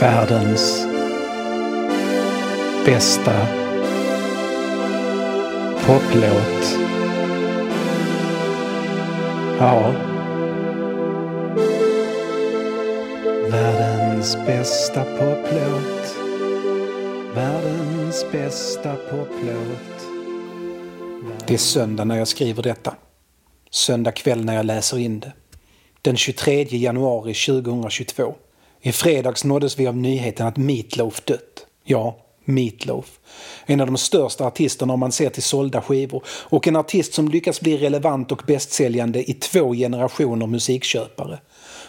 världens bästa poplåt. Ja. Världens bästa poplåt. Världens bästa poplåt. Det är söndag när jag skriver detta. Söndag kväll när jag läser in det. Den 23 januari 2022. I fredags nåddes vi av nyheten att Meatloaf dött. Ja, Meatloaf. En av de största artisterna om man ser till sålda skivor och en artist som lyckats bli relevant och bästsäljande i två generationer musikköpare.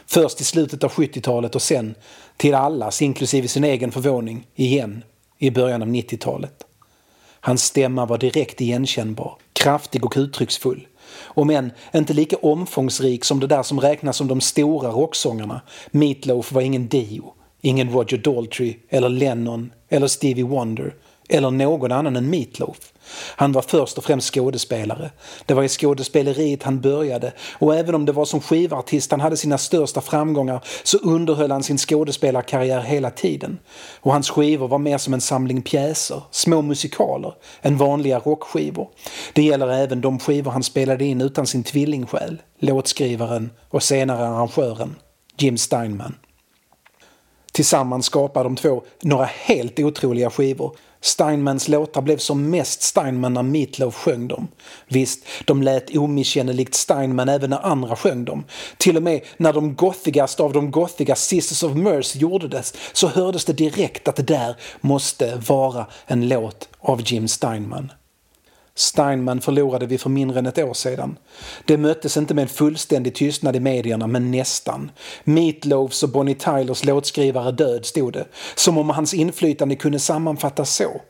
Först i slutet av 70-talet och sen, till allas, inklusive sin egen förvåning, igen i början av 90-talet. Hans stämma var direkt igenkännbar, kraftig och uttrycksfull. Om än inte lika omfångsrik som det där som räknas som de stora rocksångarna. Meatloaf var ingen Dio, ingen Roger Daltrey eller Lennon eller Stevie Wonder eller någon annan än Meatloaf. Han var först och främst skådespelare. Det var i skådespeleriet han började och även om det var som skivartist han hade sina största framgångar så underhöll han sin skådespelarkarriär hela tiden. Och hans skivor var mer som en samling pjäser, små musikaler, än vanliga rockskivor. Det gäller även de skivor han spelade in utan sin tvillingsjäl, låtskrivaren och senare arrangören Jim Steinman. Tillsammans skapar de två några helt otroliga skivor Steinmans låtar blev som mest Steinman när Meatloaf sjöng dem. Visst, de lät omisskännligt Steinman även när andra sjöng dem. Till och med när de gothigaste av de gothiga Sisters of Mercy gjorde det så hördes det direkt att det där måste vara en låt av Jim Steinman. Steinman förlorade vi för mindre än ett år sedan. Det möttes inte med en fullständig tystnad i medierna, men nästan. Meatloafs och Bonnie Tylers låtskrivare död, stod det. Som om hans inflytande kunde sammanfattas så.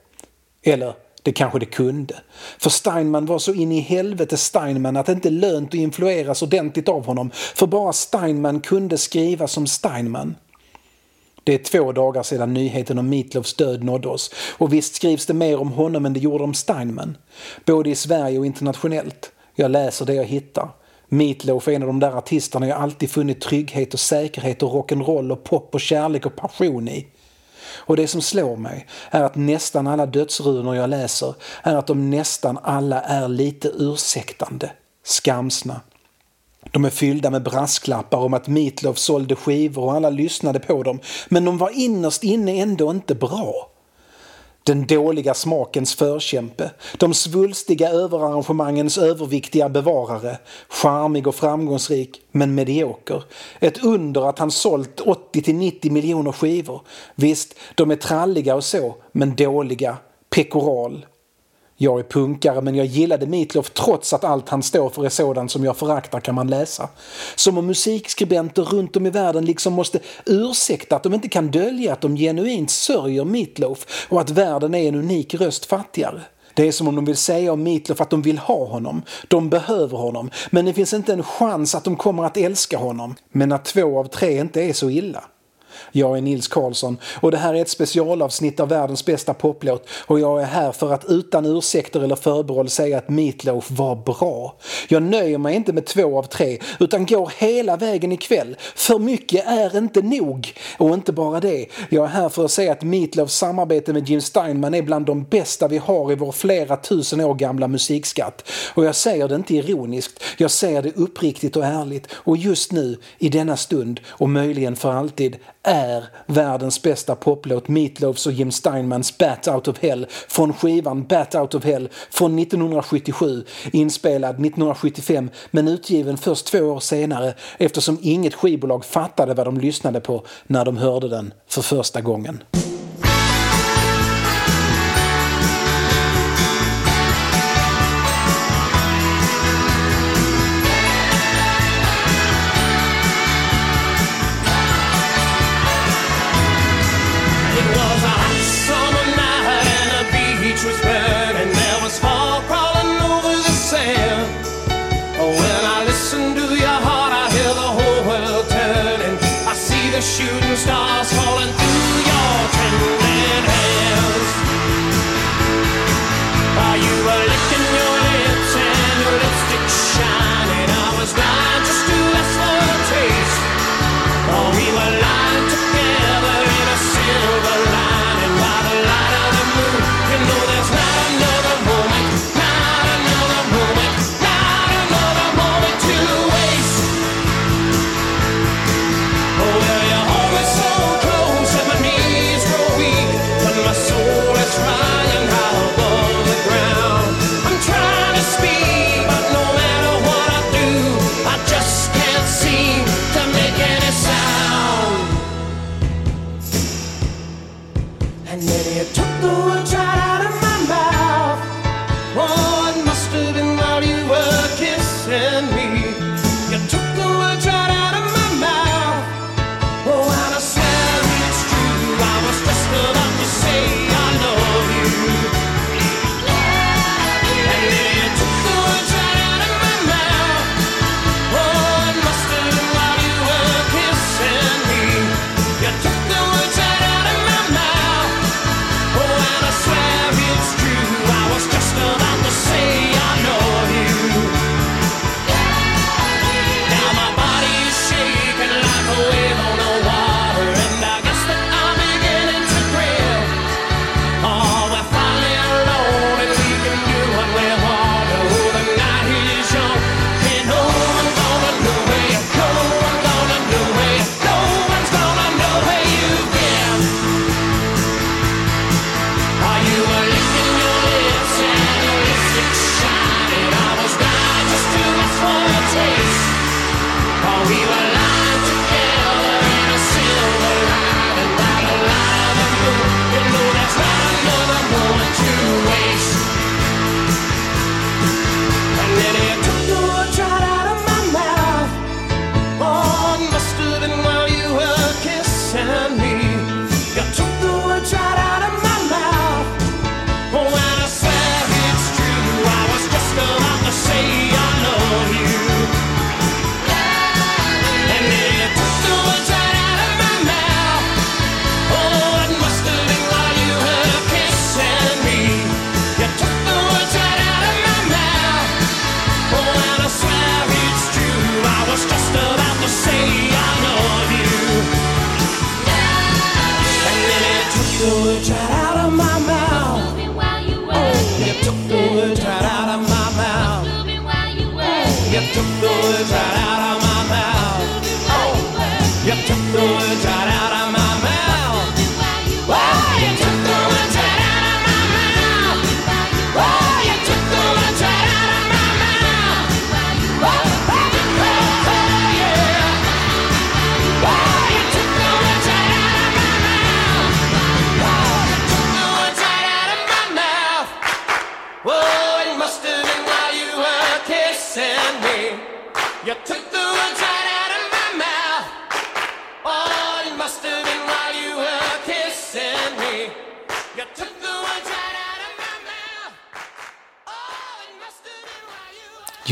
Eller det kanske det kunde. För Steinman var så in i helvete Steinman att det inte lönt att influeras ordentligt av honom. För bara Steinman kunde skriva som Steinman. Det är två dagar sedan nyheten om Meatloafs död nådde oss och visst skrivs det mer om honom än det gjorde om Steinman. Både i Sverige och internationellt. Jag läser det jag hittar. Meatloaf är en av de där artisterna jag alltid funnit trygghet och säkerhet och rock'n'roll och pop och kärlek och passion i. Och det som slår mig är att nästan alla dödsrunor jag läser är att de nästan alla är lite ursäktande, skamsna de är fyllda med brasklappar om att Meatloaf sålde skivor och alla lyssnade på dem, men de var innerst inne ändå inte bra. Den dåliga smakens förkämpe, de svulstiga överarrangemangens överviktiga bevarare, charmig och framgångsrik, men medioker. Ett under att han sålt 80-90 miljoner skivor. Visst, de är tralliga och så, men dåliga. Pekoral. Jag är punkare men jag gillade Meatloaf trots att allt han står för är sådant som jag föraktar kan man läsa. Som om musikskribenter runt om i världen liksom måste ursäkta att de inte kan dölja att de genuint sörjer Meatloaf och att världen är en unik röst fattigare. Det är som om de vill säga om Meatloaf att de vill ha honom, de behöver honom, men det finns inte en chans att de kommer att älska honom. Men att två av tre inte är så illa. Jag är Nils Karlsson och det här är ett specialavsnitt av världens bästa poplåt och jag är här för att utan ursäkter eller förbehåll säga att Meatloaf var bra. Jag nöjer mig inte med två av tre utan går hela vägen ikväll. För mycket är inte nog. Och inte bara det, jag är här för att säga att Meatloafs samarbete med Jim Steinman är bland de bästa vi har i vår flera tusen år gamla musikskatt. Och jag säger det inte ironiskt, jag säger det uppriktigt och ärligt och just nu, i denna stund och möjligen för alltid, är världens bästa poplåt Meatloafs och Jim Steinmans Bat Out of Hell från skivan Bat Out of Hell från 1977 inspelad 1975 men utgiven först två år senare eftersom inget skivbolag fattade vad de lyssnade på när de hörde den för första gången.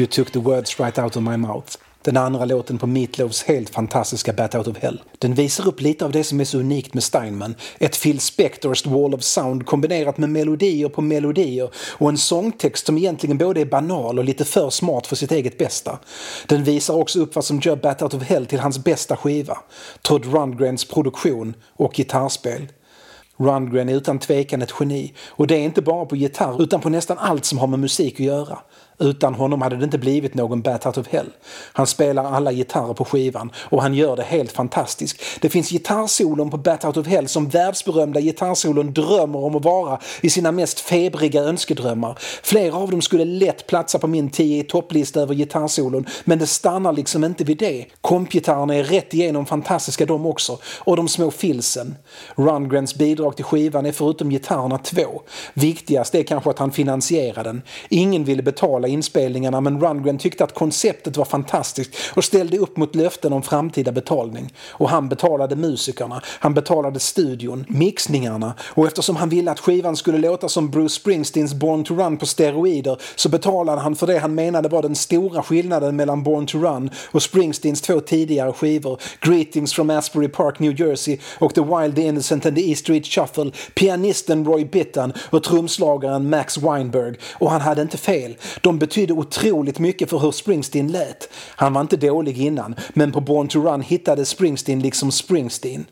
You took the words right out of my mouth. Den andra låten på Meatloafs helt fantastiska Bat Out of Hell. Den visar upp lite av det som är så unikt med Steinman. Ett Phil Spectors Wall of Sound kombinerat med melodier på melodier och en sångtext som egentligen både är banal och lite för smart för sitt eget bästa. Den visar också upp vad som gör Bat Out of Hell till hans bästa skiva. Todd Rundgrens produktion och gitarrspel. Rundgren är utan tvekan ett geni och det är inte bara på gitarr utan på nästan allt som har med musik att göra. Utan honom hade det inte blivit någon Bat Out of Hell. Han spelar alla gitarrer på skivan och han gör det helt fantastiskt. Det finns gitarrsolon på Bat Out of Hell som världsberömda gitarrsolon drömmer om att vara i sina mest febriga önskedrömmar. Flera av dem skulle lätt platsa på min 10 i topplista över gitarrsolon men det stannar liksom inte vid det. Kompgitarrerna är rätt igenom fantastiska de också och de små filsen. Rundgrens bidrag till skivan är förutom gitarrerna två. Viktigast är kanske att han finansierar den. Ingen ville betala inspelningarna men Rundgren tyckte att konceptet var fantastiskt och ställde upp mot löften om framtida betalning. Och han betalade musikerna, han betalade studion, mixningarna och eftersom han ville att skivan skulle låta som Bruce Springsteens Born to Run på steroider så betalade han för det han menade var den stora skillnaden mellan Born to Run och Springsteens två tidigare skivor Greetings from Asbury Park, New Jersey och The Wild, the Innocent and the East Street Shuffle, pianisten Roy Bittan och trumslagaren Max Weinberg. Och han hade inte fel. De betydde otroligt mycket för hur Springsteen lät. Han var inte dålig innan, men på Born to Run hittade Springsteen liksom Springsteen.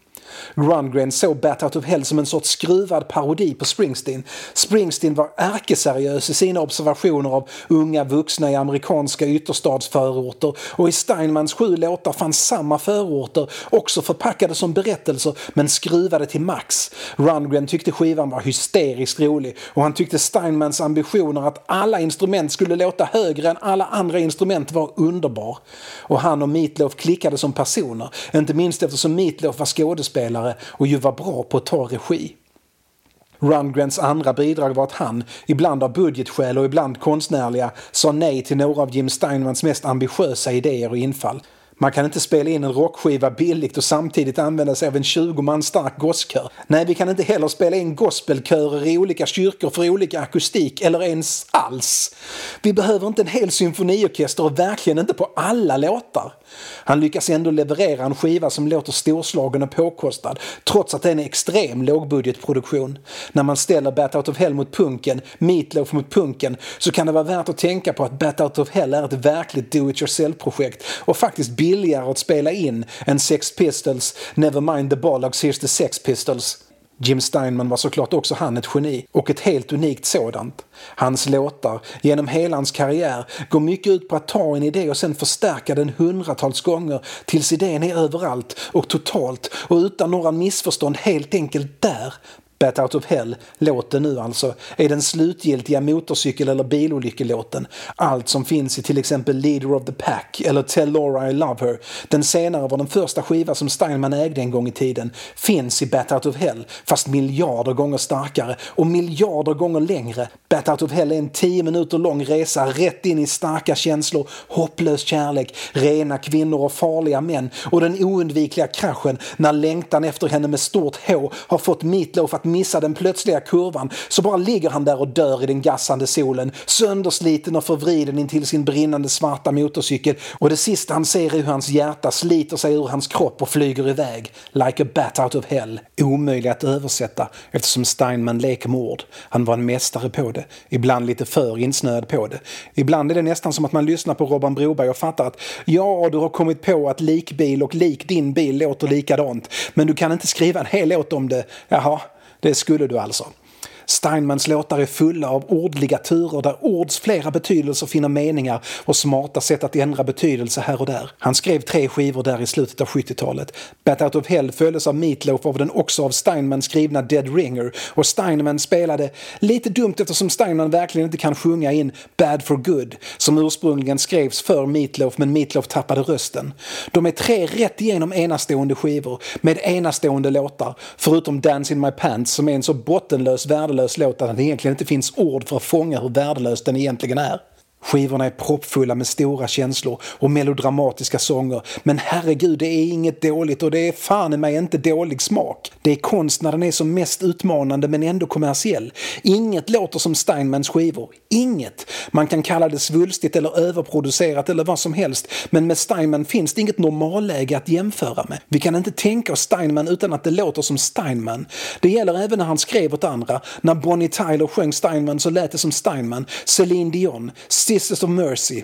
Rundgren såg Bat Out of Hell som en sorts skruvad parodi på Springsteen. Springsteen var ärkeseriös i sina observationer av unga vuxna i amerikanska ytterstadsförorter och i Steinmans sju låtar fanns samma förorter också förpackade som berättelser men skruvade till max. Rundgren tyckte skivan var hysteriskt rolig och han tyckte Steinmans ambitioner att alla instrument skulle låta högre än alla andra instrument var underbar. Och han och Meatloaf klickade som personer, inte minst eftersom Meatloaf var skådespelare och ju var bra på att ta regi. Rundgrens andra bidrag var att han, ibland av budgetskäl och ibland konstnärliga, sa nej till några av Jim Steinmans mest ambitiösa idéer och infall. Man kan inte spela in en rockskiva billigt och samtidigt använda sig av en 20 man stark gosskör. Nej, vi kan inte heller spela in gospelkörer i olika kyrkor för olika akustik eller ens alls. Vi behöver inte en hel symfoniorkester och verkligen inte på alla låtar. Han lyckas ändå leverera en skiva som låter storslagen och påkostad trots att det är en extrem lågbudgetproduktion. När man ställer Bat Out of Hell mot punken, Meatloaf mot punken så kan det vara värt att tänka på att Bat Out of Hell är ett verkligt do-it-yourself-projekt och faktiskt billigare att spela in än Sex Pistols, Nevermind the Bollocks, Here's the Sex Pistols. Jim Steinman var såklart också han ett geni, och ett helt unikt sådant. Hans låtar, genom hela hans karriär, går mycket ut på att ta en idé och sen förstärka den hundratals gånger tills idén är överallt och totalt och utan några missförstånd helt enkelt där, Bat Out of Hell, låten nu alltså, är den slutgiltiga motorcykel eller bilolyckelåten. Allt som finns i till exempel Leader of the Pack eller Tell Laura I Love Her, den senare var den första skiva som Steinman ägde en gång i tiden, finns i Bat Out of Hell, fast miljarder gånger starkare och miljarder gånger längre. Bat Out of Hell är en tio minuter lång resa rätt in i starka känslor, hopplös kärlek, rena kvinnor och farliga män och den oundvikliga kraschen när längtan efter henne med stort H har fått Meatloaf att missa den plötsliga kurvan så bara ligger han där och dör i den gassande solen, söndersliten och förvriden intill sin brinnande svarta motorcykel och det sista han ser är hur hans hjärta sliter sig ur hans kropp och flyger iväg. Like a bat out of hell. Omöjlig att översätta eftersom Steinman leker med ord. Han var en mästare på det, ibland lite för insnöad på det. Ibland är det nästan som att man lyssnar på Robban Broberg och fattar att ja, du har kommit på att likbil och lik din bil låter likadant, men du kan inte skriva en hel låt om det. Jaha, Det skulle du alltså. Steinmans låtar är fulla av ordliga turer där ords flera betydelser finner meningar och smarta sätt att ändra betydelse här och där. Han skrev tre skivor där i slutet av 70-talet. Bat Out of Hell följdes av Meatloaf av den också av Steinman skrivna Dead Ringer och Steinman spelade, lite dumt eftersom Steinman verkligen inte kan sjunga in Bad for Good som ursprungligen skrevs för Meatloaf men Meatloaf tappade rösten. De är tre rätt igenom enastående skivor med enastående låtar förutom Dance in my pants som är en så bottenlös värdelös värdelös låt att det egentligen inte finns ord för att fånga hur värdelös den egentligen är. Skivorna är proppfulla med stora känslor och melodramatiska sånger. Men herregud, det är inget dåligt och det är fan i mig inte dålig smak. Det är konst när den är som mest utmanande men ändå kommersiell. Inget låter som Steinmans skivor. Inget. Man kan kalla det svulstigt eller överproducerat eller vad som helst. Men med Steinman finns det inget normalläge att jämföra med. Vi kan inte tänka oss Steinman utan att det låter som Steinman. Det gäller även när han skrev åt andra. När Bonnie Tyler sjöng Steinman så lät det som Steinman. Celine Dion. Sisters of Mercy.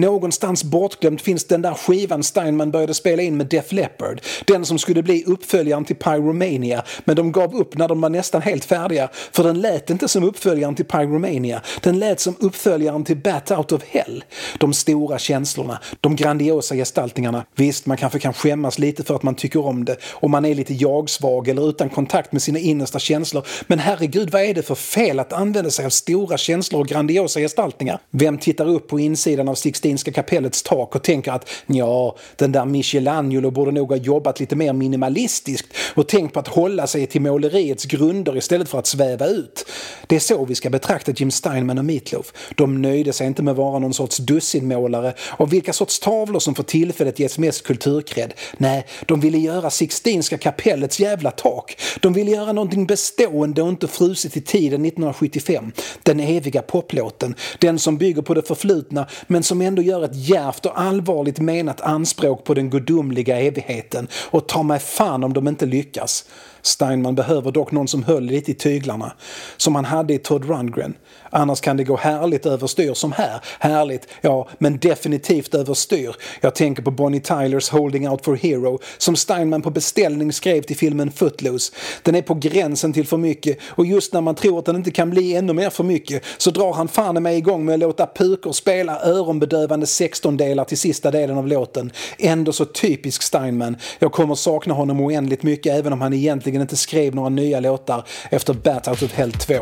Någonstans bortglömt finns den där skivan Steinman började spela in med Def Leppard. Den som skulle bli uppföljaren till Pyromania, men de gav upp när de var nästan helt färdiga för den lät inte som uppföljaren till Pyromania. Den lät som uppföljaren till Bat Out of Hell. De stora känslorna, de grandiosa gestaltningarna. Visst, man kanske kan skämmas lite för att man tycker om det och man är lite jag-svag eller utan kontakt med sina innersta känslor. Men herregud, vad är det för fel att använda sig av stora känslor och grandiosa gestaltningar? Vem tittar upp på insidan av 16 Sixtinska kapellets tak och tänker att ja, den där Michelangelo borde nog ha jobbat lite mer minimalistiskt och tänkt på att hålla sig till måleriets grunder istället för att sväva ut. Det är så vi ska betrakta Jim Steinman och Meatloaf. De nöjde sig inte med att vara någon sorts dussinmålare av vilka sorts tavlor som för tillfället ges mest kulturkred. Nej, de ville göra Sixtinska kapellets jävla tak. De ville göra någonting bestående och inte fruset i tiden 1975. Den eviga poplåten. Den som bygger på det förflutna men som ändå gör ett djärvt och allvarligt menat anspråk på den gudomliga evigheten och ta mig fan om de inte lyckas. Steinman behöver dock någon som höll lite i tyglarna, som han hade i Todd Rundgren. Annars kan det gå härligt överstyr som här. Härligt, ja, men definitivt överstyr. Jag tänker på Bonnie Tylers Holding Out for Hero som Steinman på beställning skrev till filmen Footloose. Den är på gränsen till för mycket och just när man tror att den inte kan bli ännu mer för mycket så drar han fan mig igång med att låta pukor spela öronbedövande sextondelar till sista delen av låten. Ändå så typisk Steinman. Jag kommer sakna honom oändligt mycket även om han egentligen inte skrev några nya låtar efter Bat Out of Hell 2.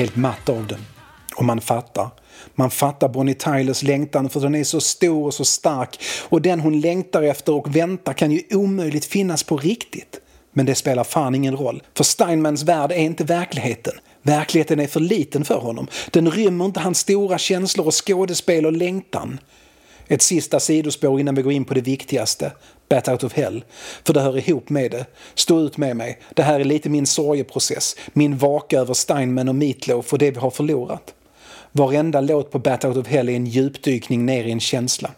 Helt matt av den. Och man fattar. Man fattar Bonnie Tylers längtan för den är så stor och så stark och den hon längtar efter och väntar kan ju omöjligt finnas på riktigt. Men det spelar fan ingen roll, för Steinmans värld är inte verkligheten. Verkligheten är för liten för honom. Den rymmer inte hans stora känslor och skådespel och längtan. Ett sista sidospår innan vi går in på det viktigaste. Bat out of hell. För det hör ihop med det. Stå ut med mig. Det här är lite min sorgeprocess. Min vaka över Steinman och Meatloaf och det vi har förlorat. Varenda låt på Bat out of hell är en djupdykning ner i en känsla.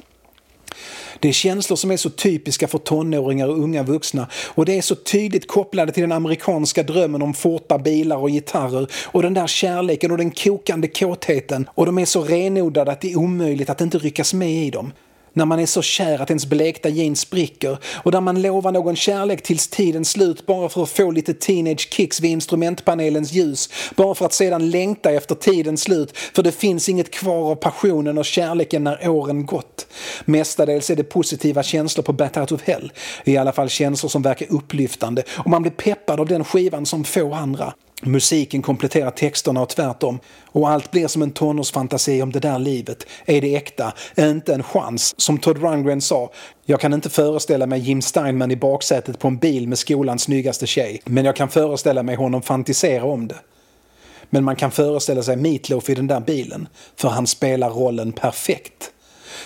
Det är känslor som är så typiska för tonåringar och unga vuxna och det är så tydligt kopplade till den amerikanska drömmen om forta bilar och gitarrer och den där kärleken och den kokande kåtheten och de är så renodlade att det är omöjligt att inte ryckas med i dem när man är så kär att ens blekta jeans spricker och där man lovar någon kärlek tills tidens slut bara för att få lite teenage kicks vid instrumentpanelens ljus bara för att sedan längta efter tidens slut för det finns inget kvar av passionen och kärleken när åren gått. Mestadels är det positiva känslor på Bat Out of Hell, i alla fall känslor som verkar upplyftande och man blir peppad av den skivan som få andra. Musiken kompletterar texterna och tvärtom. Och allt blir som en tonårsfantasi om det där livet. Är det äkta? Inte en chans. Som Todd Rundgren sa, jag kan inte föreställa mig Jim Steinman i baksätet på en bil med skolans snyggaste tjej. Men jag kan föreställa mig honom fantisera om det. Men man kan föreställa sig Meatloaf i den där bilen, för han spelar rollen perfekt.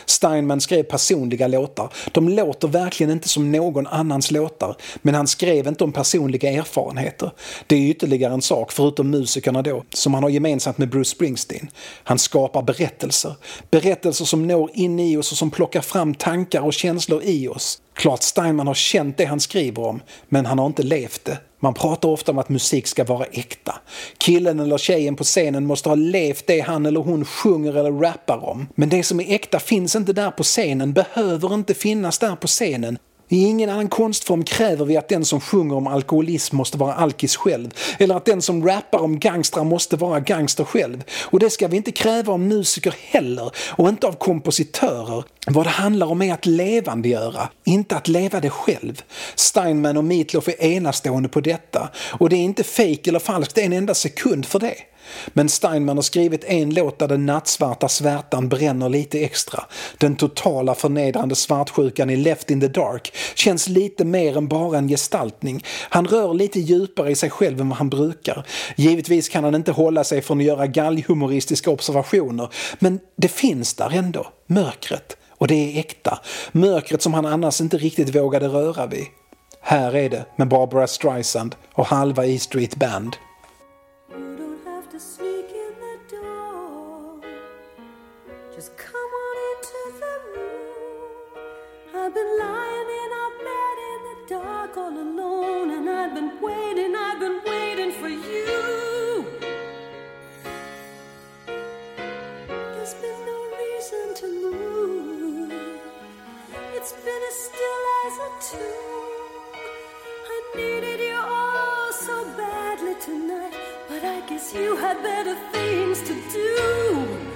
Steinman skrev personliga låtar. De låter verkligen inte som någon annans låtar, men han skrev inte om personliga erfarenheter. Det är ytterligare en sak, förutom musikerna då, som han har gemensamt med Bruce Springsteen. Han skapar berättelser. Berättelser som når in i oss och som plockar fram tankar och känslor i oss. Klart Steinman har känt det han skriver om, men han har inte levt det. Man pratar ofta om att musik ska vara äkta. Killen eller tjejen på scenen måste ha levt det han eller hon sjunger eller rappar om. Men det som är äkta finns inte där på scenen, behöver inte finnas där på scenen. I ingen annan konstform kräver vi att den som sjunger om alkoholism måste vara alkis själv, eller att den som rappar om gangstrar måste vara gangster själv. Och det ska vi inte kräva av musiker heller, och inte av kompositörer. Vad det handlar om är att levandegöra, inte att leva det själv. Steinman och Meatloaf är enastående på detta, och det är inte fejk eller falskt en enda sekund för det. Men Steinman har skrivit en låt där den nattsvarta svärtan bränner lite extra. Den totala förnedrande svartsjukan i Left in the Dark känns lite mer än bara en gestaltning. Han rör lite djupare i sig själv än vad han brukar. Givetvis kan han inte hålla sig från att göra galghumoristiska observationer, men det finns där ändå, mörkret. Och det är äkta. Mörkret som han annars inte riktigt vågade röra vid. Här är det med Barbara Streisand och halva E Street Band. I've been lying in our bed in the dark all alone, and I've been waiting, I've been waiting for you. There's been no reason to move. It's been as still as a tomb. I needed you all so badly tonight, but I guess you had better things to do.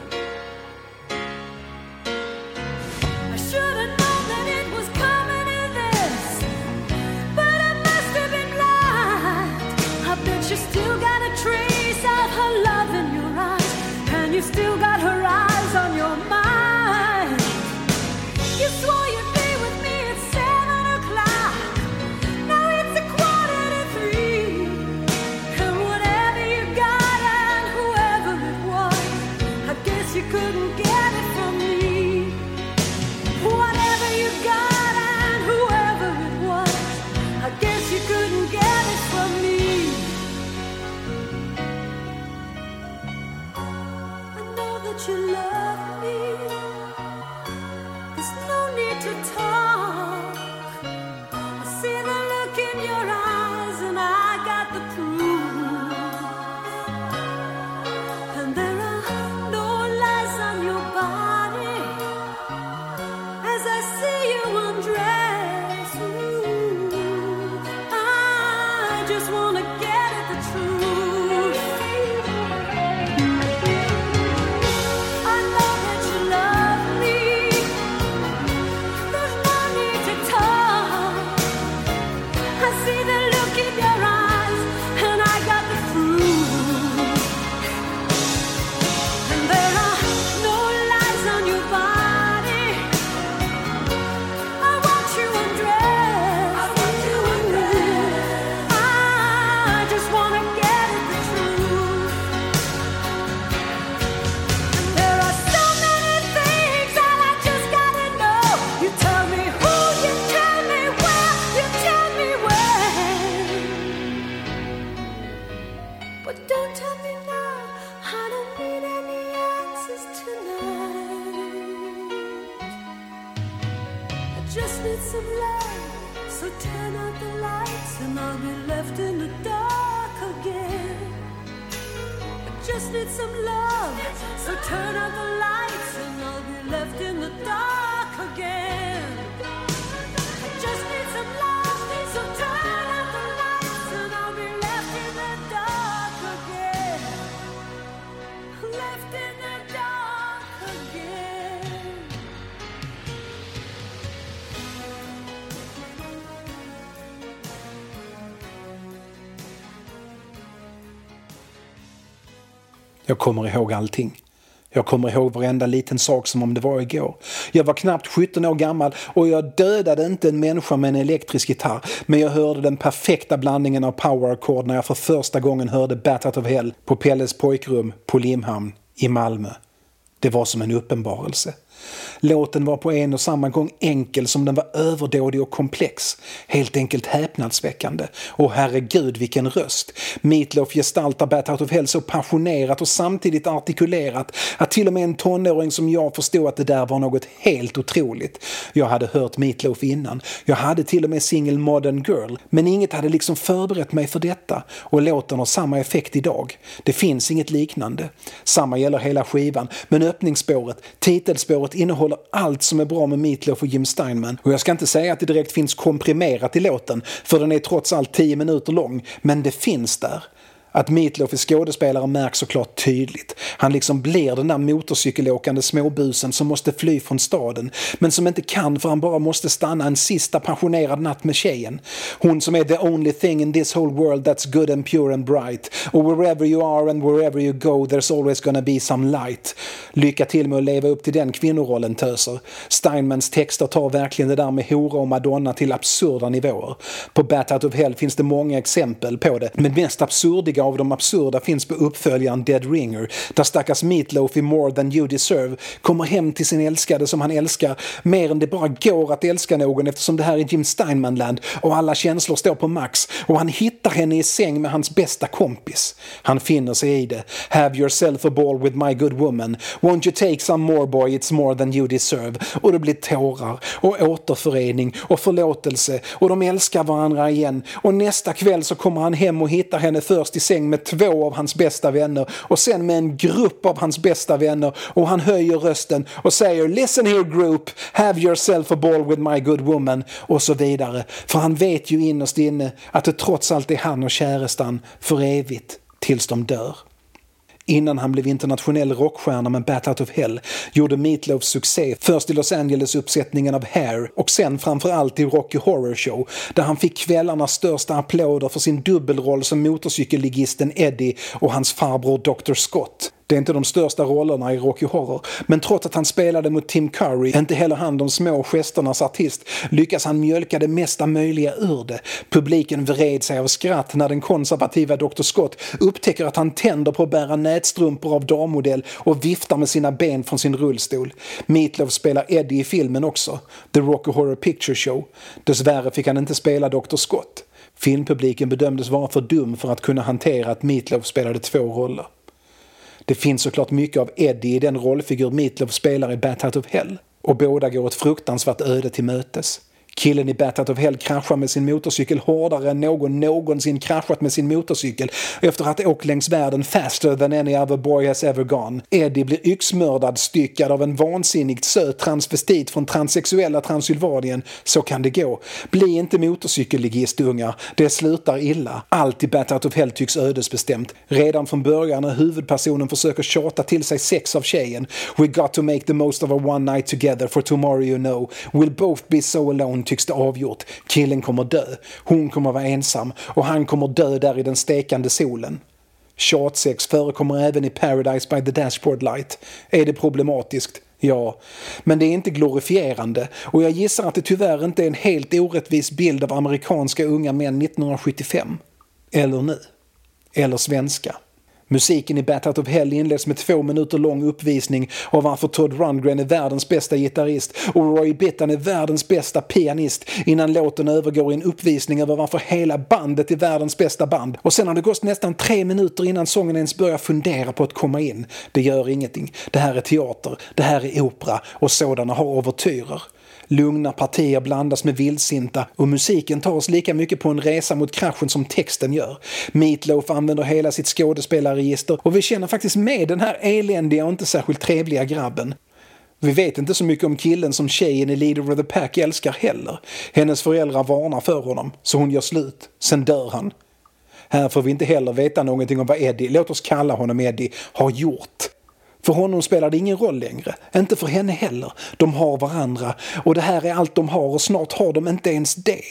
Just need some love, so turn out the lights and I'll be left in the dark again. I just Jag kommer ihåg allting. Jag kommer ihåg varenda liten sak som om det var igår. Jag var knappt 17 år gammal och jag dödade inte en människa med en elektrisk gitarr. Men jag hörde den perfekta blandningen av power när jag för första gången hörde Battered of Hell på Pelles pojkrum på Limhamn i Malmö. Det var som en uppenbarelse. Låten var på en och samma gång enkel som den var överdådig och komplex. Helt enkelt häpnadsväckande. Och herregud vilken röst! Meatloaf gestaltar Bat Out of Hell så passionerat och samtidigt artikulerat att till och med en tonåring som jag förstod att det där var något helt otroligt. Jag hade hört Meatloaf innan. Jag hade till och med singel Modern Girl. Men inget hade liksom förberett mig för detta. Och låten har samma effekt idag. Det finns inget liknande. Samma gäller hela skivan. Men öppningsspåret, titelspåret innehåller allt som är bra med Meatloaf och Jim Steinman. Och jag ska inte säga att det direkt finns komprimerat i låten, för den är trots allt 10 minuter lång, men det finns där. Att Meatloaf är skådespelare märks såklart tydligt. Han liksom blir den där motorcykelåkande småbusen som måste fly från staden men som inte kan för han bara måste stanna en sista passionerad natt med tjejen. Hon som är the only thing in this whole world that's good and pure and bright. Och wherever you are and wherever you go there's always gonna be some light. Lycka till med att leva upp till den kvinnorollen töser. Steinmans texter tar verkligen det där med hora och madonna till absurda nivåer. På Bat Out of Hell finns det många exempel på det men mest absurdiga av de absurda finns på uppföljaren Dead Ringer där stackars Meatloaf i More than you deserve kommer hem till sin älskade som han älskar mer än det bara går att älska någon eftersom det här är Jim Steinman-land och alla känslor står på max och han hittar henne i säng med hans bästa kompis. Han finner sig i det. Have yourself a ball with my good woman. Won't you take some more boy, it's more than you deserve. Och det blir tårar och återförening och förlåtelse och de älskar varandra igen och nästa kväll så kommer han hem och hittar henne först i säng med två av hans bästa vänner och sen med en grupp av hans bästa vänner och han höjer rösten och säger “Listen here group, have yourself a ball with my good woman” och så vidare. För han vet ju innerst inne att det trots allt är han och kärestan för evigt tills de dör. Innan han blev internationell rockstjärna med Bat Out of Hell gjorde Meatloaf succé först i Los Angeles-uppsättningen av Hair och sen framförallt i Rocky Horror Show där han fick kvällarnas största applåder för sin dubbelroll som motorcykelligisten Eddie och hans farbror Dr. Scott. Det är inte de största rollerna i Rocky Horror, men trots att han spelade mot Tim Curry, inte heller han de små gesternas artist, lyckas han mjölka det mesta möjliga ur det. Publiken vred sig av skratt när den konservativa Dr. Scott upptäcker att han tänder på att bära nätstrumpor av dammodell och viftar med sina ben från sin rullstol. Meatloaf spelar Eddie i filmen också, The Rocky Horror Picture Show. Dessvärre fick han inte spela Dr. Scott. Filmpubliken bedömdes vara för dum för att kunna hantera att Meatloaf spelade två roller. Det finns såklart mycket av Eddie i den rollfigur Meatloaf spelar i Bat Out of Hell. Och båda går ett fruktansvärt öde till mötes. Killen i Battle of Hell kraschar med sin motorcykel hårdare än någon någonsin kraschat med sin motorcykel efter att ha åkt längs världen faster than any other boy has ever gone. Eddie blir yxmördad styckad av en vansinnigt söt transvestit från transsexuella Transylvanien. Så kan det gå. Bli inte motorcykelligist ungar. Det slutar illa. Allt i Battle of Hell tycks ödesbestämt. Redan från början när huvudpersonen försöker tjata till sig sex av tjejen. We got to make the most of a one night together for tomorrow you know. We'll both be so alone tycks det avgjort. Killen kommer dö. Hon kommer vara ensam. Och han kommer dö där i den stekande solen. Tjatsex förekommer även i Paradise by the Dashboard Light. Är det problematiskt? Ja, men det är inte glorifierande och jag gissar att det tyvärr inte är en helt orättvis bild av amerikanska unga män 1975. Eller nu. Eller svenska. Musiken i Bat Out of Hell inleds med två minuter lång uppvisning av varför Todd Rundgren är världens bästa gitarrist och Roy Bittan är världens bästa pianist innan låten övergår i en uppvisning över varför hela bandet är världens bästa band. Och sen har det gått nästan tre minuter innan sången ens börjar fundera på att komma in. Det gör ingenting. Det här är teater, det här är opera och sådana har ouvertyrer. Lugna partier blandas med vildsinta och musiken tar oss lika mycket på en resa mot kraschen som texten gör. Meatloaf använder hela sitt skådespelarregister och vi känner faktiskt med den här eländiga och inte särskilt trevliga grabben. Vi vet inte så mycket om killen som tjejen i Leader of the Pack älskar heller. Hennes föräldrar varnar för honom, så hon gör slut. Sen dör han. Här får vi inte heller veta någonting om vad Eddie, låt oss kalla honom Eddie, har gjort. För honom spelar det ingen roll längre. Inte för henne heller. De har varandra och det här är allt de har och snart har de inte ens det.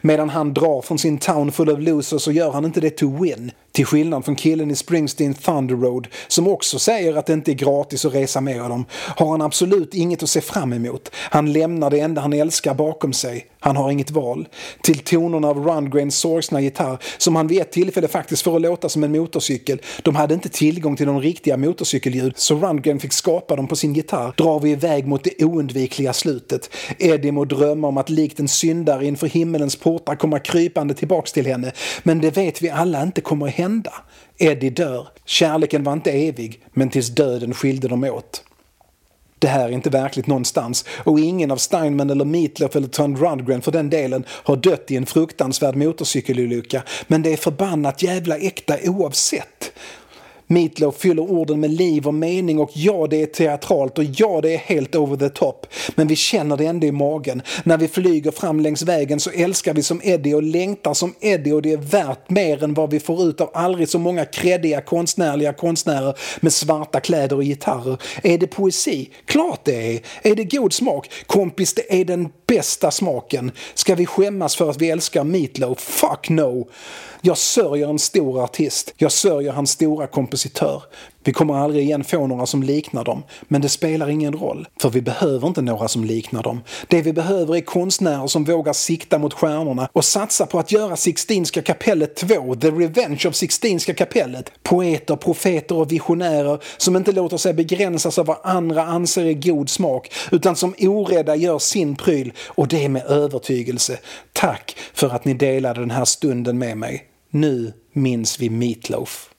Medan han drar från sin town full of losers så gör han inte det to win. Till skillnad från killen i Springsteen Thunder Road som också säger att det inte är gratis att resa med dem har han absolut inget att se fram emot. Han lämnar det enda han älskar bakom sig. Han har inget val. Till tonerna av Rundgrens sorgsna gitarr som han vid ett tillfälle faktiskt får att låta som en motorcykel. De hade inte tillgång till de riktiga motorcykelljud så Rundgren fick skapa dem på sin gitarr drar vi iväg mot det oundvikliga slutet. Eddie må drömma om att likt en syndare inför himmelens portar komma krypande tillbaks till henne men det vet vi alla inte kommer att hända. Eddie dör. Kärleken var inte evig men tills döden skilde dem åt. Det här är inte verkligt någonstans och ingen av Steinman eller Meatloaf eller Ton Rundgren för den delen har dött i en fruktansvärd motorcykelolycka men det är förbannat jävla äkta oavsett. Meatloaf fyller orden med liv och mening och ja, det är teatralt och ja, det är helt over the top. Men vi känner det ändå i magen. När vi flyger fram längs vägen så älskar vi som Eddie och längtar som Eddie och det är värt mer än vad vi får ut av aldrig så många kreddiga konstnärliga konstnärer med svarta kläder och gitarrer. Är det poesi? Klart det är. Är det god smak? Kompis, det är den bästa smaken. Ska vi skämmas för att vi älskar Meatloaf? Fuck no! Jag sörjer en stor artist. Jag sörjer hans stora kompositör. Vi kommer aldrig igen få några som liknar dem, men det spelar ingen roll. För vi behöver inte några som liknar dem. Det vi behöver är konstnärer som vågar sikta mot stjärnorna och satsa på att göra Sixtinska kapellet 2, The Revenge of Sixtinska kapellet. Poeter, profeter och visionärer som inte låter sig begränsas av vad andra anser är god smak, utan som orädda gör sin pryl och det med övertygelse. Tack för att ni delade den här stunden med mig. Nu minns vi Meatloaf.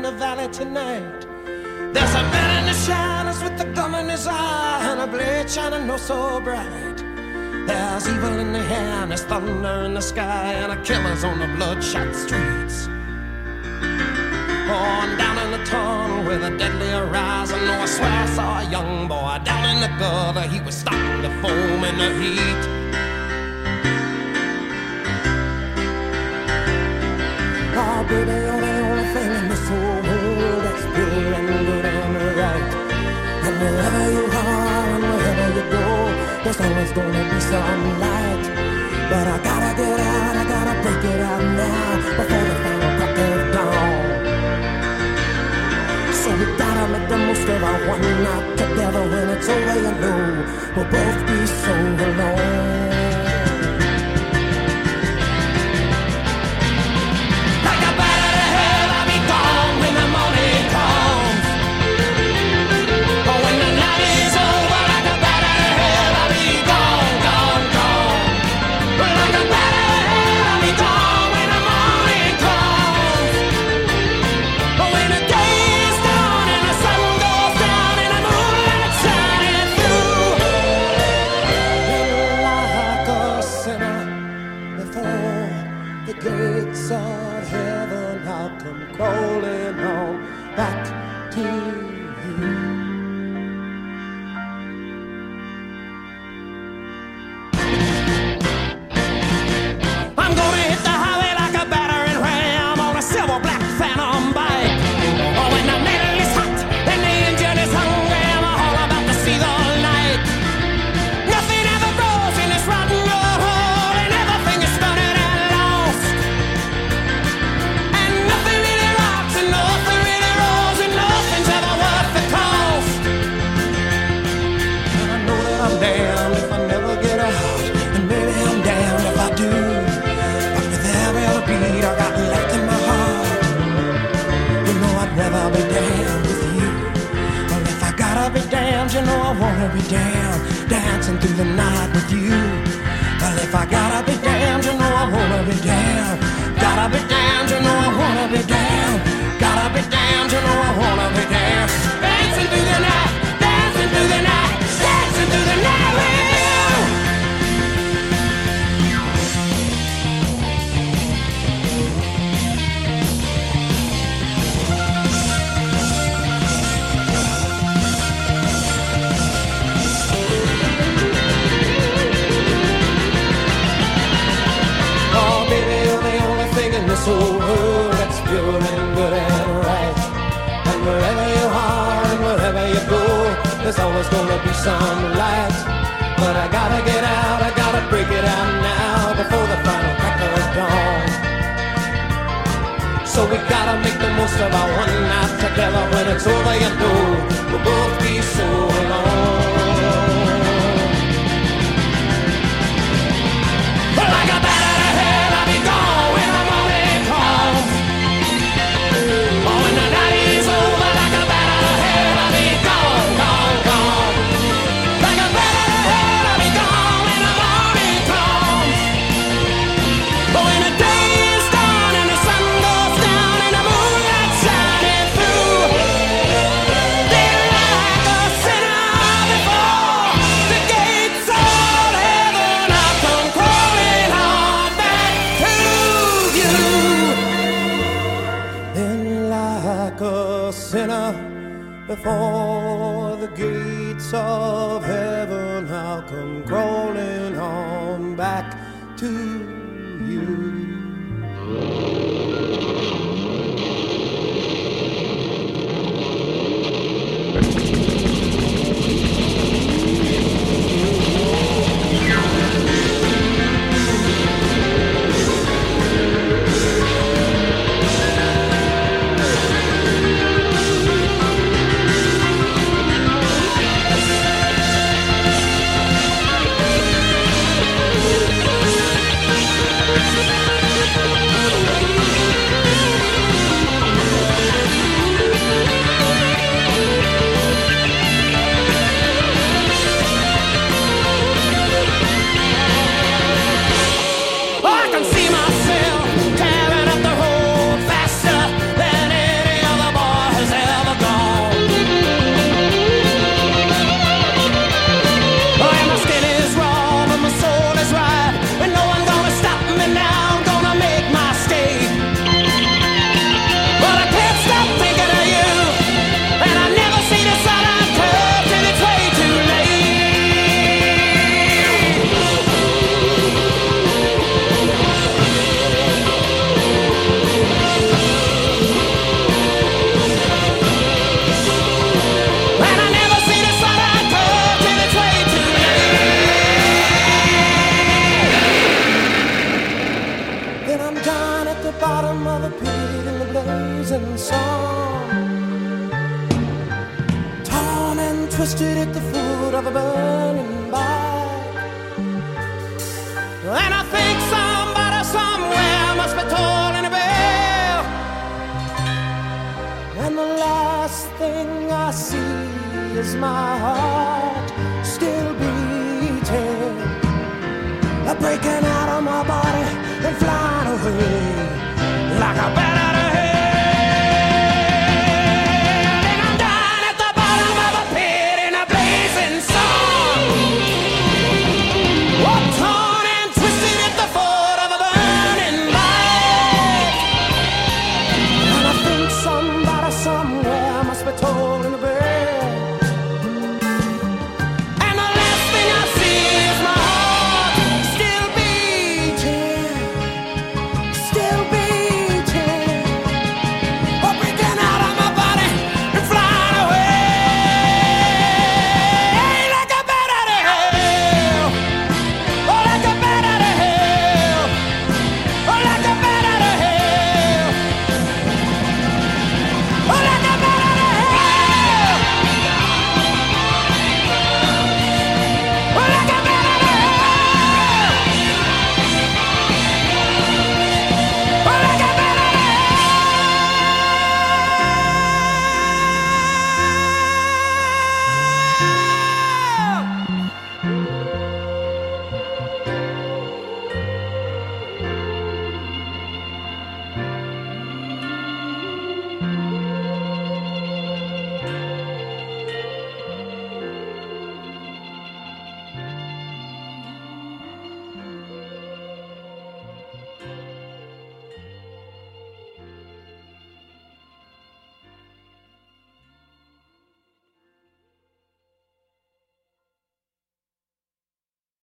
in the valley tonight. There's a man in the shadows with a gun in his eye and a blade shining oh so bright. There's evil in the air and there's thunder in the sky and a killer's on the bloodshot streets. On down in the tunnel with a deadly horizon, oh I swear I saw a young boy down in the gutter. He was starting the foam and the heat. Oh, baby, you're the only thing always gonna be some light But I gotta get out, I gotta break it out now before the final crack of dawn. So we gotta make the most of our one night together when it's over. You know we'll both be so alone. When it's over, you know we'll both before the gates of heaven, I'll come crawling on back to